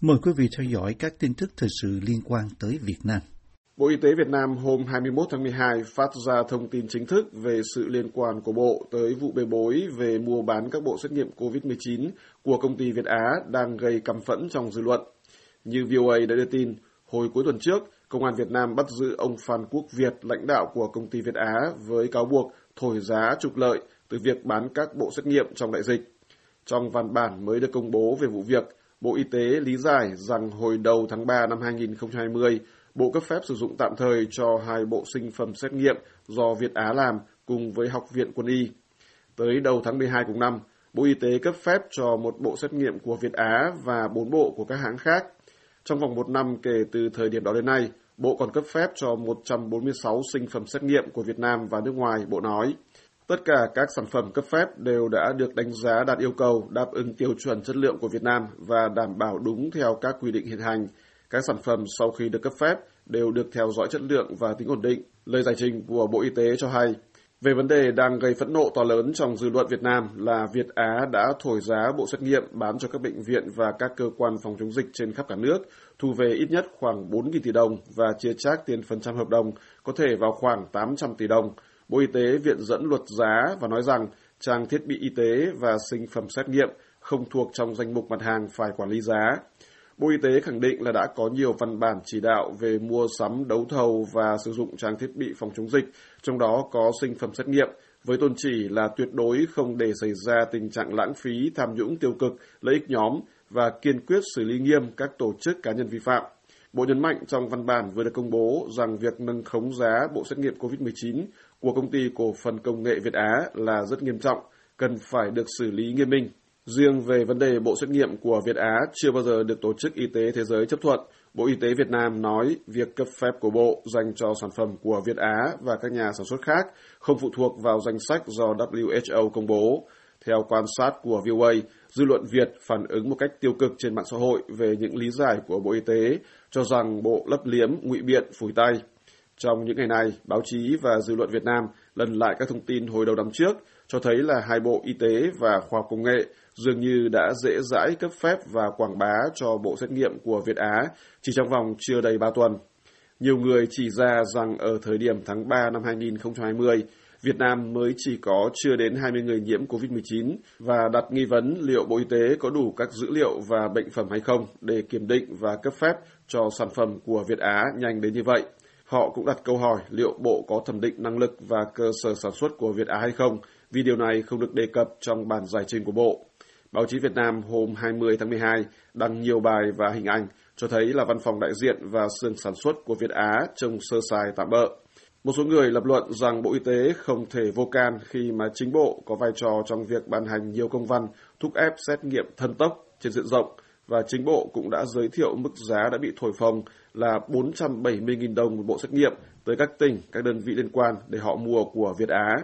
Mời quý vị theo dõi các tin tức thời sự liên quan tới Việt Nam. Bộ Y tế Việt Nam hôm 21 tháng 12 phát ra thông tin chính thức về sự liên quan của Bộ tới vụ bê bối về mua bán các bộ xét nghiệm COVID-19 của công ty Việt Á đang gây căm phẫn trong dư luận. Như VOA đã đưa tin, hồi cuối tuần trước, Công an Việt Nam bắt giữ ông Phan Quốc Việt, lãnh đạo của công ty Việt Á, với cáo buộc thổi giá trục lợi từ việc bán các bộ xét nghiệm trong đại dịch. Trong văn bản mới được công bố về vụ việc, Bộ Y tế lý giải rằng hồi đầu tháng 3 năm 2020, Bộ cấp phép sử dụng tạm thời cho hai bộ sinh phẩm xét nghiệm do Việt Á làm cùng với Học viện Quân y. Tới đầu tháng 12 cùng năm, Bộ Y tế cấp phép cho một bộ xét nghiệm của Việt Á và bốn bộ của các hãng khác. Trong vòng một năm kể từ thời điểm đó đến nay, Bộ còn cấp phép cho 146 sinh phẩm xét nghiệm của Việt Nam và nước ngoài, Bộ nói. Tất cả các sản phẩm cấp phép đều đã được đánh giá đạt yêu cầu đáp ứng tiêu chuẩn chất lượng của Việt Nam và đảm bảo đúng theo các quy định hiện hành. Các sản phẩm sau khi được cấp phép đều được theo dõi chất lượng và tính ổn định. Lời giải trình của Bộ Y tế cho hay, về vấn đề đang gây phẫn nộ to lớn trong dư luận Việt Nam là Việt Á đã thổi giá bộ xét nghiệm bán cho các bệnh viện và các cơ quan phòng chống dịch trên khắp cả nước, thu về ít nhất khoảng 4.000 tỷ đồng và chia chác tiền phần trăm hợp đồng có thể vào khoảng 800 tỷ đồng. Bộ Y tế viện dẫn luật giá và nói rằng trang thiết bị y tế và sinh phẩm xét nghiệm không thuộc trong danh mục mặt hàng phải quản lý giá. Bộ Y tế khẳng định là đã có nhiều văn bản chỉ đạo về mua sắm, đấu thầu và sử dụng trang thiết bị phòng chống dịch, trong đó có sinh phẩm xét nghiệm, với tôn chỉ là tuyệt đối không để xảy ra tình trạng lãng phí, tham nhũng tiêu cực, lợi ích nhóm và kiên quyết xử lý nghiêm các tổ chức cá nhân vi phạm. Bộ nhấn mạnh trong văn bản vừa được công bố rằng việc nâng khống giá bộ xét nghiệm COVID-19 của công ty cổ phần công nghệ Việt Á là rất nghiêm trọng, cần phải được xử lý nghiêm minh. Riêng về vấn đề bộ xét nghiệm của Việt Á chưa bao giờ được Tổ chức Y tế Thế giới chấp thuận, Bộ Y tế Việt Nam nói việc cấp phép của Bộ dành cho sản phẩm của Việt Á và các nhà sản xuất khác không phụ thuộc vào danh sách do WHO công bố. Theo quan sát của VOA, dư luận Việt phản ứng một cách tiêu cực trên mạng xã hội về những lý giải của Bộ Y tế, cho rằng Bộ lấp liếm, ngụy biện, phủi tay. Trong những ngày này, báo chí và dư luận Việt Nam lần lại các thông tin hồi đầu năm trước cho thấy là hai Bộ Y tế và Khoa học Công nghệ dường như đã dễ dãi cấp phép và quảng bá cho bộ xét nghiệm của Việt Á chỉ trong vòng chưa đầy 3 tuần. Nhiều người chỉ ra rằng ở thời điểm tháng 3 năm 2020, Việt Nam mới chỉ có chưa đến 20 người nhiễm COVID-19 và đặt nghi vấn liệu Bộ Y tế có đủ các dữ liệu và bệnh phẩm hay không để kiểm định và cấp phép cho sản phẩm của Việt Á nhanh đến như vậy. Họ cũng đặt câu hỏi liệu Bộ có thẩm định năng lực và cơ sở sản xuất của Việt Á hay không, vì điều này không được đề cập trong bản giải trình của Bộ. Báo chí Việt Nam hôm 20 tháng 12 đăng nhiều bài và hình ảnh cho thấy là văn phòng đại diện và xưởng sản xuất của Việt Á trông sơ sài tạm bỡ. Một số người lập luận rằng Bộ Y tế không thể vô can khi mà chính Bộ có vai trò trong việc ban hành nhiều công văn thúc ép xét nghiệm thân tốc trên diện rộng và chính Bộ cũng đã giới thiệu mức giá đã bị thổi phồng là 470.000 đồng một bộ xét nghiệm tới các tỉnh, các đơn vị liên quan để họ mua của Việt Á.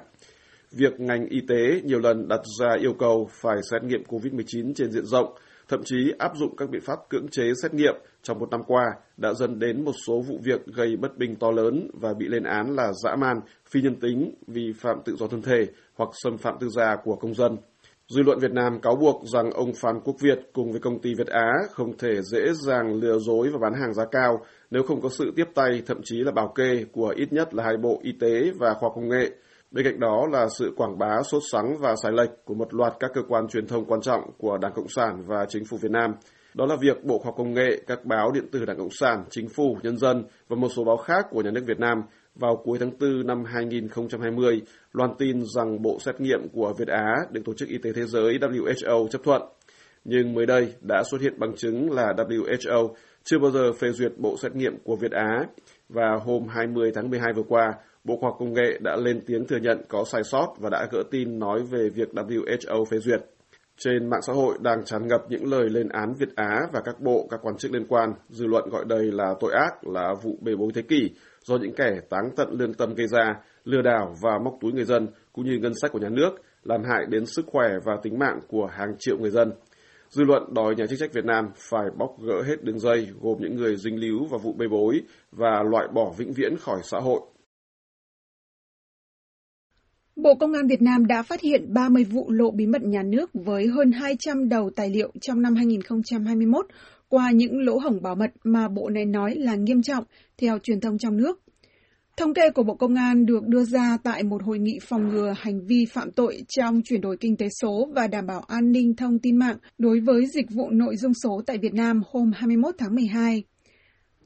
Việc ngành y tế nhiều lần đặt ra yêu cầu phải xét nghiệm COVID-19 trên diện rộng, thậm chí áp dụng các biện pháp cưỡng chế xét nghiệm trong một năm qua đã dẫn đến một số vụ việc gây bất bình to lớn và bị lên án là dã man, phi nhân tính, vi phạm tự do thân thể hoặc xâm phạm tư gia của công dân. Dư luận Việt Nam cáo buộc rằng ông Phan Quốc Việt cùng với công ty Việt Á không thể dễ dàng lừa dối và bán hàng giá cao nếu không có sự tiếp tay, thậm chí là bảo kê của ít nhất là hai bộ y tế và khoa công nghệ. Bên cạnh đó là sự quảng bá sốt sắng và sai lệch của một loạt các cơ quan truyền thông quan trọng của Đảng Cộng sản và Chính phủ Việt Nam. Đó là việc Bộ Khoa học Công nghệ, các báo điện tử Đảng Cộng sản, Chính phủ, Nhân dân và một số báo khác của nhà nước Việt Nam vào cuối tháng 4 năm 2020 loan tin rằng bộ xét nghiệm của Việt Á được Tổ chức Y tế Thế giới WHO chấp thuận. Nhưng mới đây đã xuất hiện bằng chứng là WHO chưa bao giờ phê duyệt bộ xét nghiệm của Việt Á và hôm 20 tháng 12 vừa qua, Bộ Khoa học Công nghệ đã lên tiếng thừa nhận có sai sót và đã gỡ tin nói về việc WHO phê duyệt. Trên mạng xã hội đang tràn ngập những lời lên án Việt Á và các bộ, các quan chức liên quan. Dư luận gọi đây là tội ác, là vụ bê bối thế kỷ do những kẻ táng tận lương tâm gây ra, lừa đảo và móc túi người dân cũng như ngân sách của nhà nước, làm hại đến sức khỏe và tính mạng của hàng triệu người dân. Dư luận đòi nhà chức trách Việt Nam phải bóc gỡ hết đường dây gồm những người dính líu vào vụ bê bối và loại bỏ vĩnh viễn khỏi xã hội. Bộ Công an Việt Nam đã phát hiện 30 vụ lộ bí mật nhà nước với hơn 200 đầu tài liệu trong năm 2021 qua những lỗ hổng bảo mật mà bộ này nói là nghiêm trọng, theo truyền thông trong nước. Thống kê của Bộ Công an được đưa ra tại một hội nghị phòng ngừa hành vi phạm tội trong chuyển đổi kinh tế số và đảm bảo an ninh thông tin mạng đối với dịch vụ nội dung số tại Việt Nam hôm 21 tháng 12.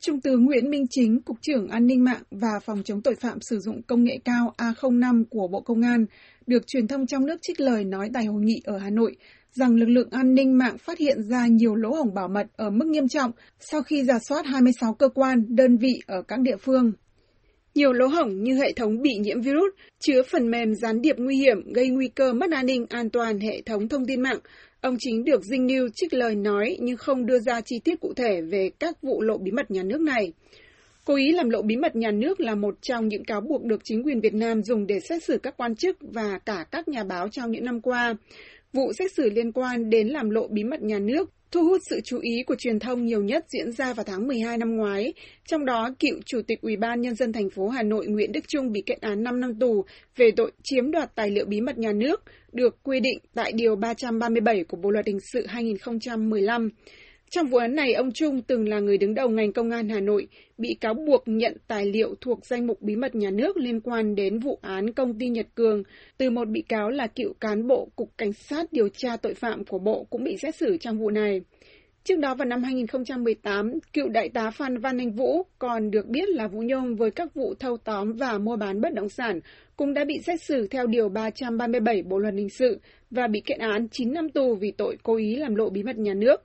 Trung tướng Nguyễn Minh Chính, Cục trưởng An ninh mạng và Phòng chống tội phạm sử dụng công nghệ cao A05 của Bộ Công an, được truyền thông trong nước trích lời nói tại hội nghị ở Hà Nội rằng lực lượng an ninh mạng phát hiện ra nhiều lỗ hổng bảo mật ở mức nghiêm trọng sau khi giả soát 26 cơ quan, đơn vị ở các địa phương. Nhiều lỗ hổng như hệ thống bị nhiễm virus, chứa phần mềm gián điệp nguy hiểm gây nguy cơ mất an ninh an toàn hệ thống thông tin mạng. Ông chính được Dinh News trích lời nói nhưng không đưa ra chi tiết cụ thể về các vụ lộ bí mật nhà nước này. Cố ý làm lộ bí mật nhà nước là một trong những cáo buộc được chính quyền Việt Nam dùng để xét xử các quan chức và cả các nhà báo trong những năm qua. Vụ xét xử liên quan đến làm lộ bí mật nhà nước thu hút sự chú ý của truyền thông nhiều nhất diễn ra vào tháng 12 năm ngoái. Trong đó, cựu Chủ tịch Ủy ban Nhân dân thành phố Hà Nội Nguyễn Đức Trung bị kết án 5 năm tù về tội chiếm đoạt tài liệu bí mật nhà nước, được quy định tại Điều 337 của Bộ Luật Hình sự 2015. Trong vụ án này, ông Trung từng là người đứng đầu ngành công an Hà Nội, bị cáo buộc nhận tài liệu thuộc danh mục bí mật nhà nước liên quan đến vụ án công ty Nhật Cường, từ một bị cáo là cựu cán bộ Cục Cảnh sát điều tra tội phạm của Bộ cũng bị xét xử trong vụ này. Trước đó vào năm 2018, cựu đại tá Phan Văn Anh Vũ, còn được biết là Vũ Nhôm với các vụ thâu tóm và mua bán bất động sản, cũng đã bị xét xử theo Điều 337 Bộ Luật Hình sự và bị kiện án 9 năm tù vì tội cố ý làm lộ bí mật nhà nước.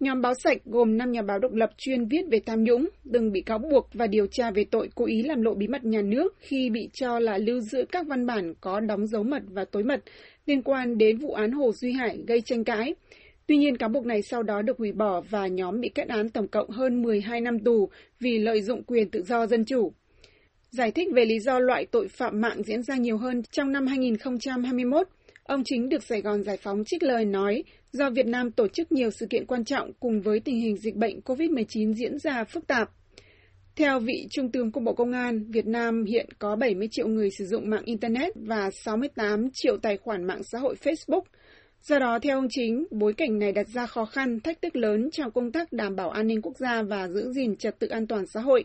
Nhóm báo sạch gồm 5 nhà báo độc lập chuyên viết về tham nhũng, từng bị cáo buộc và điều tra về tội cố ý làm lộ bí mật nhà nước khi bị cho là lưu giữ các văn bản có đóng dấu mật và tối mật liên quan đến vụ án Hồ Duy Hải gây tranh cãi. Tuy nhiên, cáo buộc này sau đó được hủy bỏ và nhóm bị kết án tổng cộng hơn 12 năm tù vì lợi dụng quyền tự do dân chủ. Giải thích về lý do loại tội phạm mạng diễn ra nhiều hơn trong năm 2021, ông chính được Sài Gòn Giải phóng trích lời nói do Việt Nam tổ chức nhiều sự kiện quan trọng cùng với tình hình dịch bệnh COVID-19 diễn ra phức tạp. Theo vị Trung tướng của Bộ Công an, Việt Nam hiện có 70 triệu người sử dụng mạng Internet và 68 triệu tài khoản mạng xã hội Facebook. Do đó, theo ông Chính, bối cảnh này đặt ra khó khăn, thách thức lớn trong công tác đảm bảo an ninh quốc gia và giữ gìn trật tự an toàn xã hội.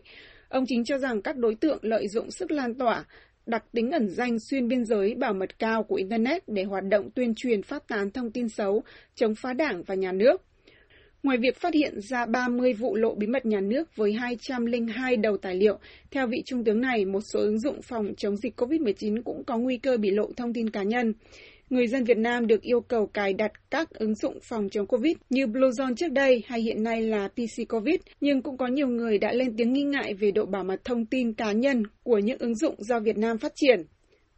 Ông Chính cho rằng các đối tượng lợi dụng sức lan tỏa, đặc tính ẩn danh xuyên biên giới bảo mật cao của Internet để hoạt động tuyên truyền phát tán thông tin xấu, chống phá đảng và nhà nước. Ngoài việc phát hiện ra 30 vụ lộ bí mật nhà nước với 202 đầu tài liệu, theo vị trung tướng này, một số ứng dụng phòng chống dịch COVID-19 cũng có nguy cơ bị lộ thông tin cá nhân người dân Việt Nam được yêu cầu cài đặt các ứng dụng phòng chống COVID như Bluezone trước đây hay hiện nay là PC COVID, nhưng cũng có nhiều người đã lên tiếng nghi ngại về độ bảo mật thông tin cá nhân của những ứng dụng do Việt Nam phát triển.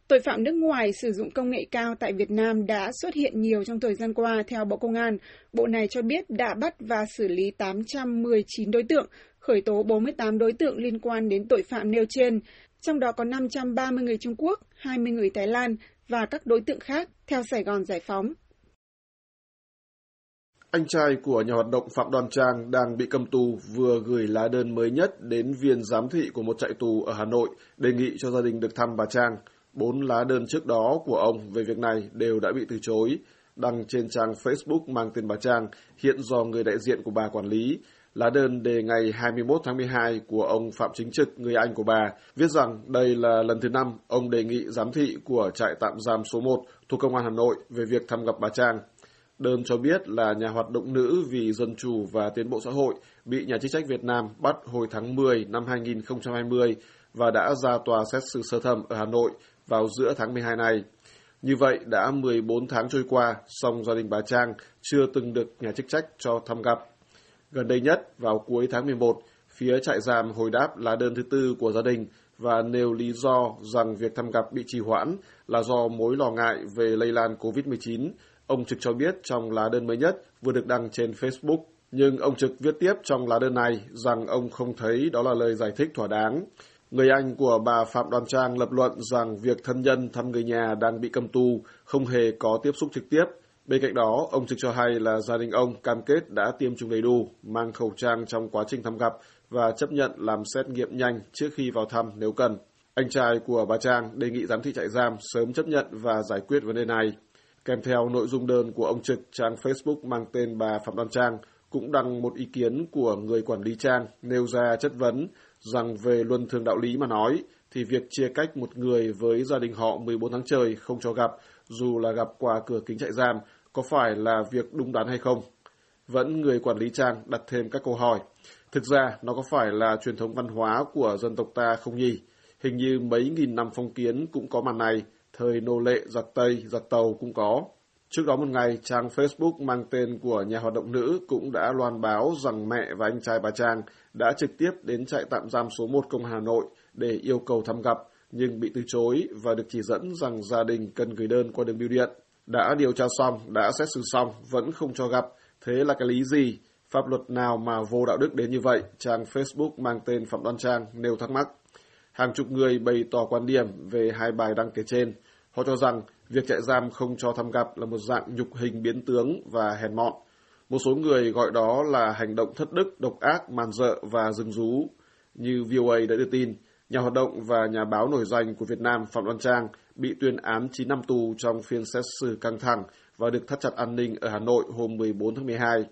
Tội phạm nước ngoài sử dụng công nghệ cao tại Việt Nam đã xuất hiện nhiều trong thời gian qua theo Bộ Công an. Bộ này cho biết đã bắt và xử lý 819 đối tượng, khởi tố 48 đối tượng liên quan đến tội phạm nêu trên, trong đó có 530 người Trung Quốc, 20 người Thái Lan, và các đối tượng khác theo Sài Gòn Giải Phóng. Anh trai của nhà hoạt động Phạm Đoàn Trang đang bị cầm tù vừa gửi lá đơn mới nhất đến viên giám thị của một trại tù ở Hà Nội đề nghị cho gia đình được thăm bà Trang. Bốn lá đơn trước đó của ông về việc này đều đã bị từ chối. Đăng trên trang Facebook mang tên bà Trang, hiện do người đại diện của bà quản lý, Lá đơn đề ngày 21 tháng 12 của ông Phạm Chính Trực, người anh của bà, viết rằng đây là lần thứ năm ông đề nghị giám thị của trại tạm giam số 1 thuộc Công an Hà Nội về việc thăm gặp bà Trang. Đơn cho biết là nhà hoạt động nữ vì dân chủ và tiến bộ xã hội bị nhà chức trách Việt Nam bắt hồi tháng 10 năm 2020 và đã ra tòa xét xử sơ thẩm ở Hà Nội vào giữa tháng 12 này. Như vậy, đã 14 tháng trôi qua, song gia đình bà Trang chưa từng được nhà chức trách cho thăm gặp. Gần đây nhất, vào cuối tháng 11, phía trại giam hồi đáp lá đơn thứ tư của gia đình và nêu lý do rằng việc thăm gặp bị trì hoãn là do mối lo ngại về lây lan COVID-19. Ông Trực cho biết trong lá đơn mới nhất vừa được đăng trên Facebook. Nhưng ông Trực viết tiếp trong lá đơn này rằng ông không thấy đó là lời giải thích thỏa đáng. Người anh của bà Phạm Đoàn Trang lập luận rằng việc thân nhân thăm người nhà đang bị cầm tù không hề có tiếp xúc trực tiếp – Bên cạnh đó, ông Trực cho hay là gia đình ông cam kết đã tiêm chủng đầy đủ, mang khẩu trang trong quá trình thăm gặp và chấp nhận làm xét nghiệm nhanh trước khi vào thăm nếu cần. Anh trai của bà Trang đề nghị giám thị trại giam sớm chấp nhận và giải quyết vấn đề này. Kèm theo nội dung đơn của ông Trực, trang Facebook mang tên bà Phạm Đoan Trang cũng đăng một ý kiến của người quản lý trang nêu ra chất vấn rằng về luân thường đạo lý mà nói thì việc chia cách một người với gia đình họ 14 tháng trời không cho gặp dù là gặp qua cửa kính trại giam có phải là việc đúng đắn hay không? Vẫn người quản lý trang đặt thêm các câu hỏi. Thực ra nó có phải là truyền thống văn hóa của dân tộc ta không nhỉ? Hình như mấy nghìn năm phong kiến cũng có màn này, thời nô lệ giặt Tây, giặt Tàu cũng có. Trước đó một ngày, trang Facebook mang tên của nhà hoạt động nữ cũng đã loan báo rằng mẹ và anh trai bà Trang đã trực tiếp đến trại tạm giam số 1 công Hà Nội để yêu cầu thăm gặp, nhưng bị từ chối và được chỉ dẫn rằng gia đình cần gửi đơn qua đường bưu điện. Đã điều tra xong, đã xét xử xong, vẫn không cho gặp. Thế là cái lý gì? Pháp luật nào mà vô đạo đức đến như vậy? Trang Facebook mang tên Phạm Đoan Trang nêu thắc mắc. Hàng chục người bày tỏ quan điểm về hai bài đăng kể trên. Họ cho rằng việc chạy giam không cho thăm gặp là một dạng nhục hình biến tướng và hèn mọn. Một số người gọi đó là hành động thất đức, độc ác, màn dợ và rừng rú. Như VOA đã đưa tin, nhà hoạt động và nhà báo nổi danh của Việt Nam Phạm Đoan Trang bị tuyên án 9 năm tù trong phiên xét xử căng thẳng và được thắt chặt an ninh ở Hà Nội hôm 14 tháng 12.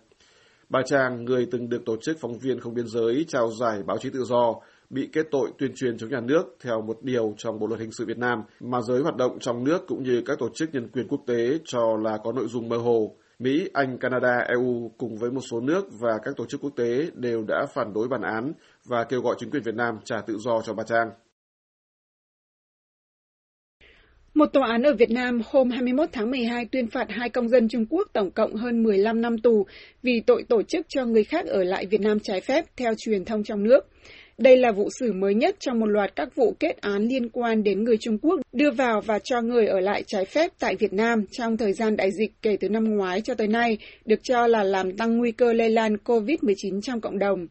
Bà Trang, người từng được tổ chức phóng viên không biên giới trao giải báo chí tự do, bị kết tội tuyên truyền chống nhà nước theo một điều trong Bộ luật hình sự Việt Nam mà giới hoạt động trong nước cũng như các tổ chức nhân quyền quốc tế cho là có nội dung mơ hồ. Mỹ, Anh, Canada, EU cùng với một số nước và các tổ chức quốc tế đều đã phản đối bản án và kêu gọi chính quyền Việt Nam trả tự do cho bà Trang. Một tòa án ở Việt Nam hôm 21 tháng 12 tuyên phạt hai công dân Trung Quốc tổng cộng hơn 15 năm tù vì tội tổ chức cho người khác ở lại Việt Nam trái phép theo truyền thông trong nước. Đây là vụ xử mới nhất trong một loạt các vụ kết án liên quan đến người Trung Quốc đưa vào và cho người ở lại trái phép tại Việt Nam trong thời gian đại dịch kể từ năm ngoái cho tới nay, được cho là làm tăng nguy cơ lây lan COVID-19 trong cộng đồng.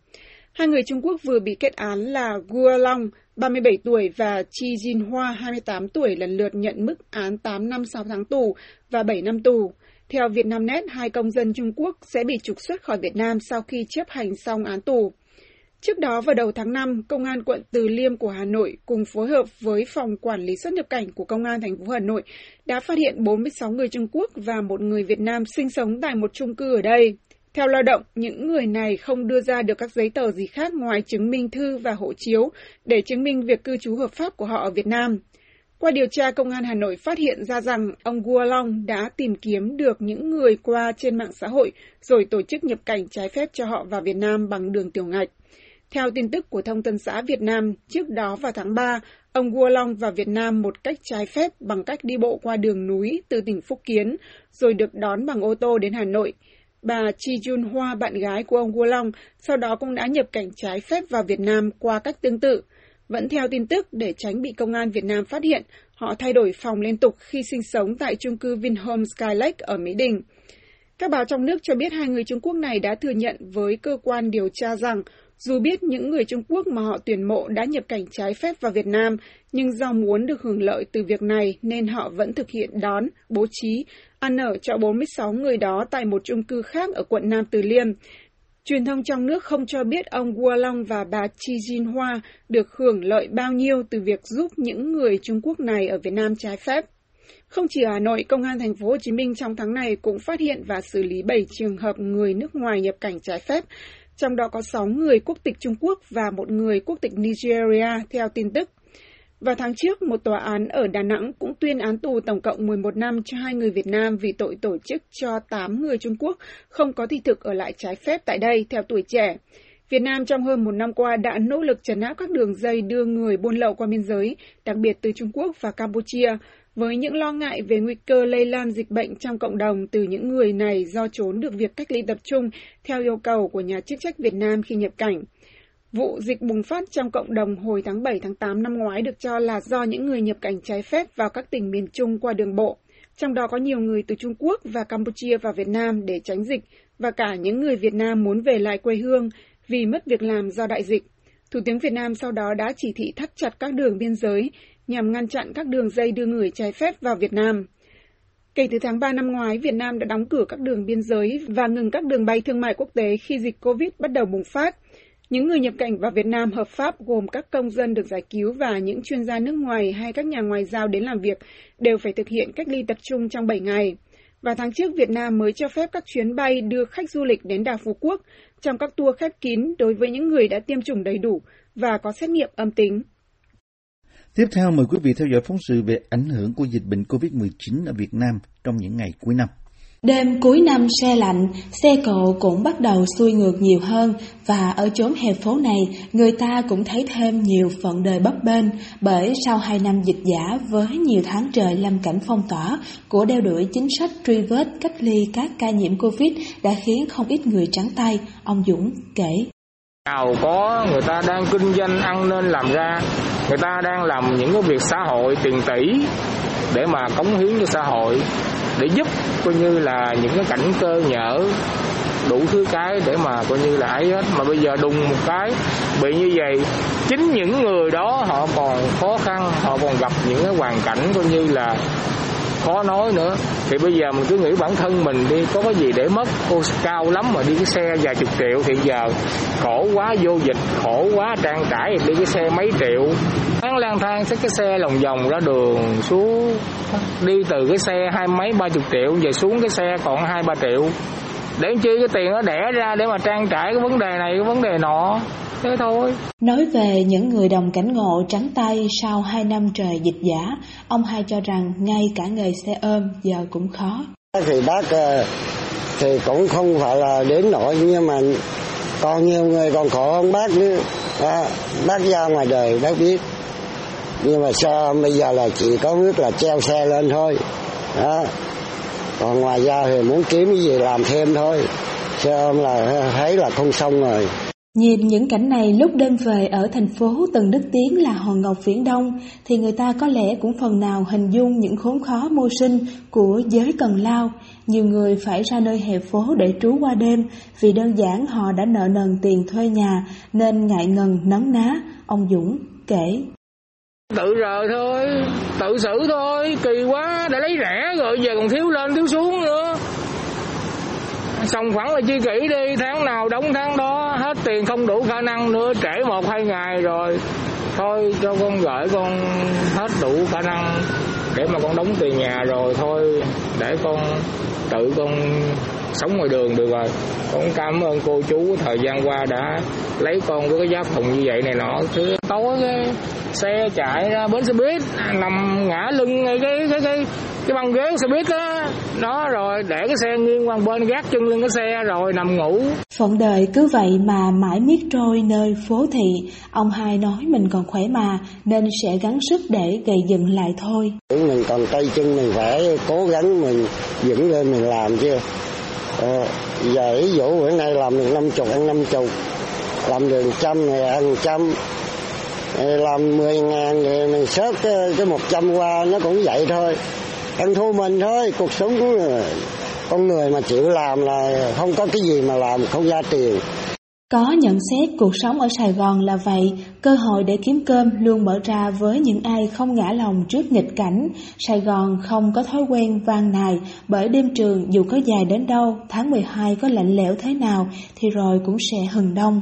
Hai người Trung Quốc vừa bị kết án là Guo Long, 37 tuổi và Chi Jin Hoa, 28 tuổi lần lượt nhận mức án 8 năm 6 tháng tù và 7 năm tù. Theo Vietnamnet, hai công dân Trung Quốc sẽ bị trục xuất khỏi Việt Nam sau khi chấp hành xong án tù. Trước đó vào đầu tháng 5, Công an quận Từ Liêm của Hà Nội cùng phối hợp với Phòng Quản lý xuất nhập cảnh của Công an thành phố Hà Nội đã phát hiện 46 người Trung Quốc và một người Việt Nam sinh sống tại một chung cư ở đây. Theo lao động, những người này không đưa ra được các giấy tờ gì khác ngoài chứng minh thư và hộ chiếu để chứng minh việc cư trú hợp pháp của họ ở Việt Nam. Qua điều tra, Công an Hà Nội phát hiện ra rằng ông Guo Long đã tìm kiếm được những người qua trên mạng xã hội rồi tổ chức nhập cảnh trái phép cho họ vào Việt Nam bằng đường tiểu ngạch. Theo tin tức của Thông tấn xã Việt Nam, trước đó vào tháng 3, ông Guo Long vào Việt Nam một cách trái phép bằng cách đi bộ qua đường núi từ tỉnh Phúc Kiến, rồi được đón bằng ô tô đến Hà Nội. Bà Chi Jun Hoa, bạn gái của ông Guo Long, sau đó cũng đã nhập cảnh trái phép vào Việt Nam qua cách tương tự. Vẫn theo tin tức, để tránh bị công an Việt Nam phát hiện, họ thay đổi phòng liên tục khi sinh sống tại chung cư Vinhome Skylake ở Mỹ Đình. Các báo trong nước cho biết hai người Trung Quốc này đã thừa nhận với cơ quan điều tra rằng dù biết những người Trung Quốc mà họ tuyển mộ đã nhập cảnh trái phép vào Việt Nam, nhưng do muốn được hưởng lợi từ việc này nên họ vẫn thực hiện đón, bố trí, ăn ở cho 46 người đó tại một chung cư khác ở quận Nam Từ Liêm. Truyền thông trong nước không cho biết ông Guo Long và bà Chi Jin Hoa được hưởng lợi bao nhiêu từ việc giúp những người Trung Quốc này ở Việt Nam trái phép. Không chỉ ở Hà Nội, Công an thành phố Hồ Chí Minh trong tháng này cũng phát hiện và xử lý 7 trường hợp người nước ngoài nhập cảnh trái phép, trong đó có 6 người quốc tịch Trung Quốc và một người quốc tịch Nigeria theo tin tức. Vào tháng trước, một tòa án ở Đà Nẵng cũng tuyên án tù tổng cộng 11 năm cho hai người Việt Nam vì tội tổ chức cho 8 người Trung Quốc không có thị thực ở lại trái phép tại đây theo tuổi trẻ. Việt Nam trong hơn một năm qua đã nỗ lực trấn áp các đường dây đưa người buôn lậu qua biên giới, đặc biệt từ Trung Quốc và Campuchia, với những lo ngại về nguy cơ lây lan dịch bệnh trong cộng đồng từ những người này do trốn được việc cách ly tập trung theo yêu cầu của nhà chức trách Việt Nam khi nhập cảnh. Vụ dịch bùng phát trong cộng đồng hồi tháng 7 tháng 8 năm ngoái được cho là do những người nhập cảnh trái phép vào các tỉnh miền Trung qua đường bộ, trong đó có nhiều người từ Trung Quốc và Campuchia vào Việt Nam để tránh dịch và cả những người Việt Nam muốn về lại quê hương vì mất việc làm do đại dịch. Thủ tướng Việt Nam sau đó đã chỉ thị thắt chặt các đường biên giới nhằm ngăn chặn các đường dây đưa người trái phép vào Việt Nam. Kể từ tháng 3 năm ngoái, Việt Nam đã đóng cửa các đường biên giới và ngừng các đường bay thương mại quốc tế khi dịch COVID bắt đầu bùng phát. Những người nhập cảnh vào Việt Nam hợp pháp gồm các công dân được giải cứu và những chuyên gia nước ngoài hay các nhà ngoại giao đến làm việc đều phải thực hiện cách ly tập trung trong 7 ngày. Và tháng trước, Việt Nam mới cho phép các chuyến bay đưa khách du lịch đến đảo Phú Quốc trong các tour khép kín đối với những người đã tiêm chủng đầy đủ và có xét nghiệm âm tính. Tiếp theo mời quý vị theo dõi phóng sự về ảnh hưởng của dịch bệnh COVID-19 ở Việt Nam trong những ngày cuối năm. Đêm cuối năm xe lạnh, xe cộ cũng bắt đầu xuôi ngược nhiều hơn và ở chốn hè phố này, người ta cũng thấy thêm nhiều phận đời bấp bênh bởi sau hai năm dịch giả với nhiều tháng trời lâm cảnh phong tỏa của đeo đuổi chính sách truy vết cách ly các ca nhiễm Covid đã khiến không ít người trắng tay, ông Dũng kể. Nào có người ta đang kinh doanh ăn nên làm ra, người ta đang làm những cái việc xã hội tiền tỷ để mà cống hiến cho xã hội, để giúp coi như là những cái cảnh cơ nhở đủ thứ cái để mà coi như là ấy hết. Mà bây giờ đùng một cái, bị như vậy, chính những người đó họ còn khó khăn, họ còn gặp những cái hoàn cảnh coi như là khó nói nữa. Thì bây giờ mình cứ nghĩ bản thân mình đi, có cái gì để mất? Cô cao lắm mà đi cái xe vài chục triệu thì giờ khổ quá, vô dịch, khổ quá, trang trải, đi cái xe mấy triệu. Bán lang thang, xách cái xe lòng vòng ra đường, xuống, đi từ cái xe hai mấy, ba chục triệu về xuống cái xe còn hai, ba triệu. Để chi? Cái tiền nó đẻ ra để mà trang trải cái vấn đề này, cái vấn đề nọ thế thôi. Nói về những người đồng cảnh ngộ trắng tay sau hai năm trời dịch giả ông hai cho rằng ngay cả nghề xe ôm giờ cũng khó. Thì bác ờ, thì cũng không phải là đến nỗi nhưng mà còn nhiều người còn khổ hơn bác nữa. À, bác ra ngoài đời bác biết. Nhưng mà sao bây giờ là chỉ có biết là treo xe lên thôi. Đó. Còn ngoài ra thì muốn kiếm cái gì làm thêm thôi. Sao là thấy là không xong rồi Nhìn những cảnh này lúc đêm về ở thành phố từng đức tiếng là Hòn Ngọc Viễn Đông thì người ta có lẽ cũng phần nào hình dung những khốn khó mưu sinh của giới cần lao. Nhiều người phải ra nơi hè phố để trú qua đêm vì đơn giản họ đã nợ nần tiền thuê nhà nên ngại ngần nấm ná, ông Dũng kể. Tự rờ thôi, tự xử thôi, kỳ quá, đã lấy rẻ rồi giờ còn thiếu lên thiếu xuống nữa. Xong phẳng là chi kỹ đi, tháng nào đóng tháng đó, hết tiền không đủ khả năng nữa, trễ một hai ngày rồi. Thôi cho con gửi con hết đủ khả năng để mà con đóng tiền nhà rồi thôi, để con tự con sống ngoài đường được rồi con cảm ơn cô chú thời gian qua đã lấy con với cái giá phòng như vậy này nọ thứ tối cái xe chạy ra bến xe buýt nằm ngã lưng ngay cái cái cái cái băng ghế xe buýt đó nó rồi để cái xe nghiêng qua bên gác chân lưng cái xe rồi nằm ngủ. Phận đời cứ vậy mà mãi miết trôi nơi phố thị. Ông hai nói mình còn khỏe mà nên sẽ gắng sức để gây dựng lại thôi. Mình còn tay chân mình phải cố gắng mình dựng lên mình làm chứ. À, giờ ví dụ bữa nay làm được năm chục ăn năm chục làm được trăm thì ăn trăm làm mười ngàn thì mình xớt cái một trăm qua nó cũng vậy thôi ăn thua mình thôi cuộc sống của con người mà chịu làm là không có cái gì mà làm không ra tiền có nhận xét cuộc sống ở Sài Gòn là vậy, cơ hội để kiếm cơm luôn mở ra với những ai không ngã lòng trước nghịch cảnh. Sài Gòn không có thói quen vang nài, bởi đêm trường dù có dài đến đâu, tháng 12 có lạnh lẽo thế nào thì rồi cũng sẽ hừng đông.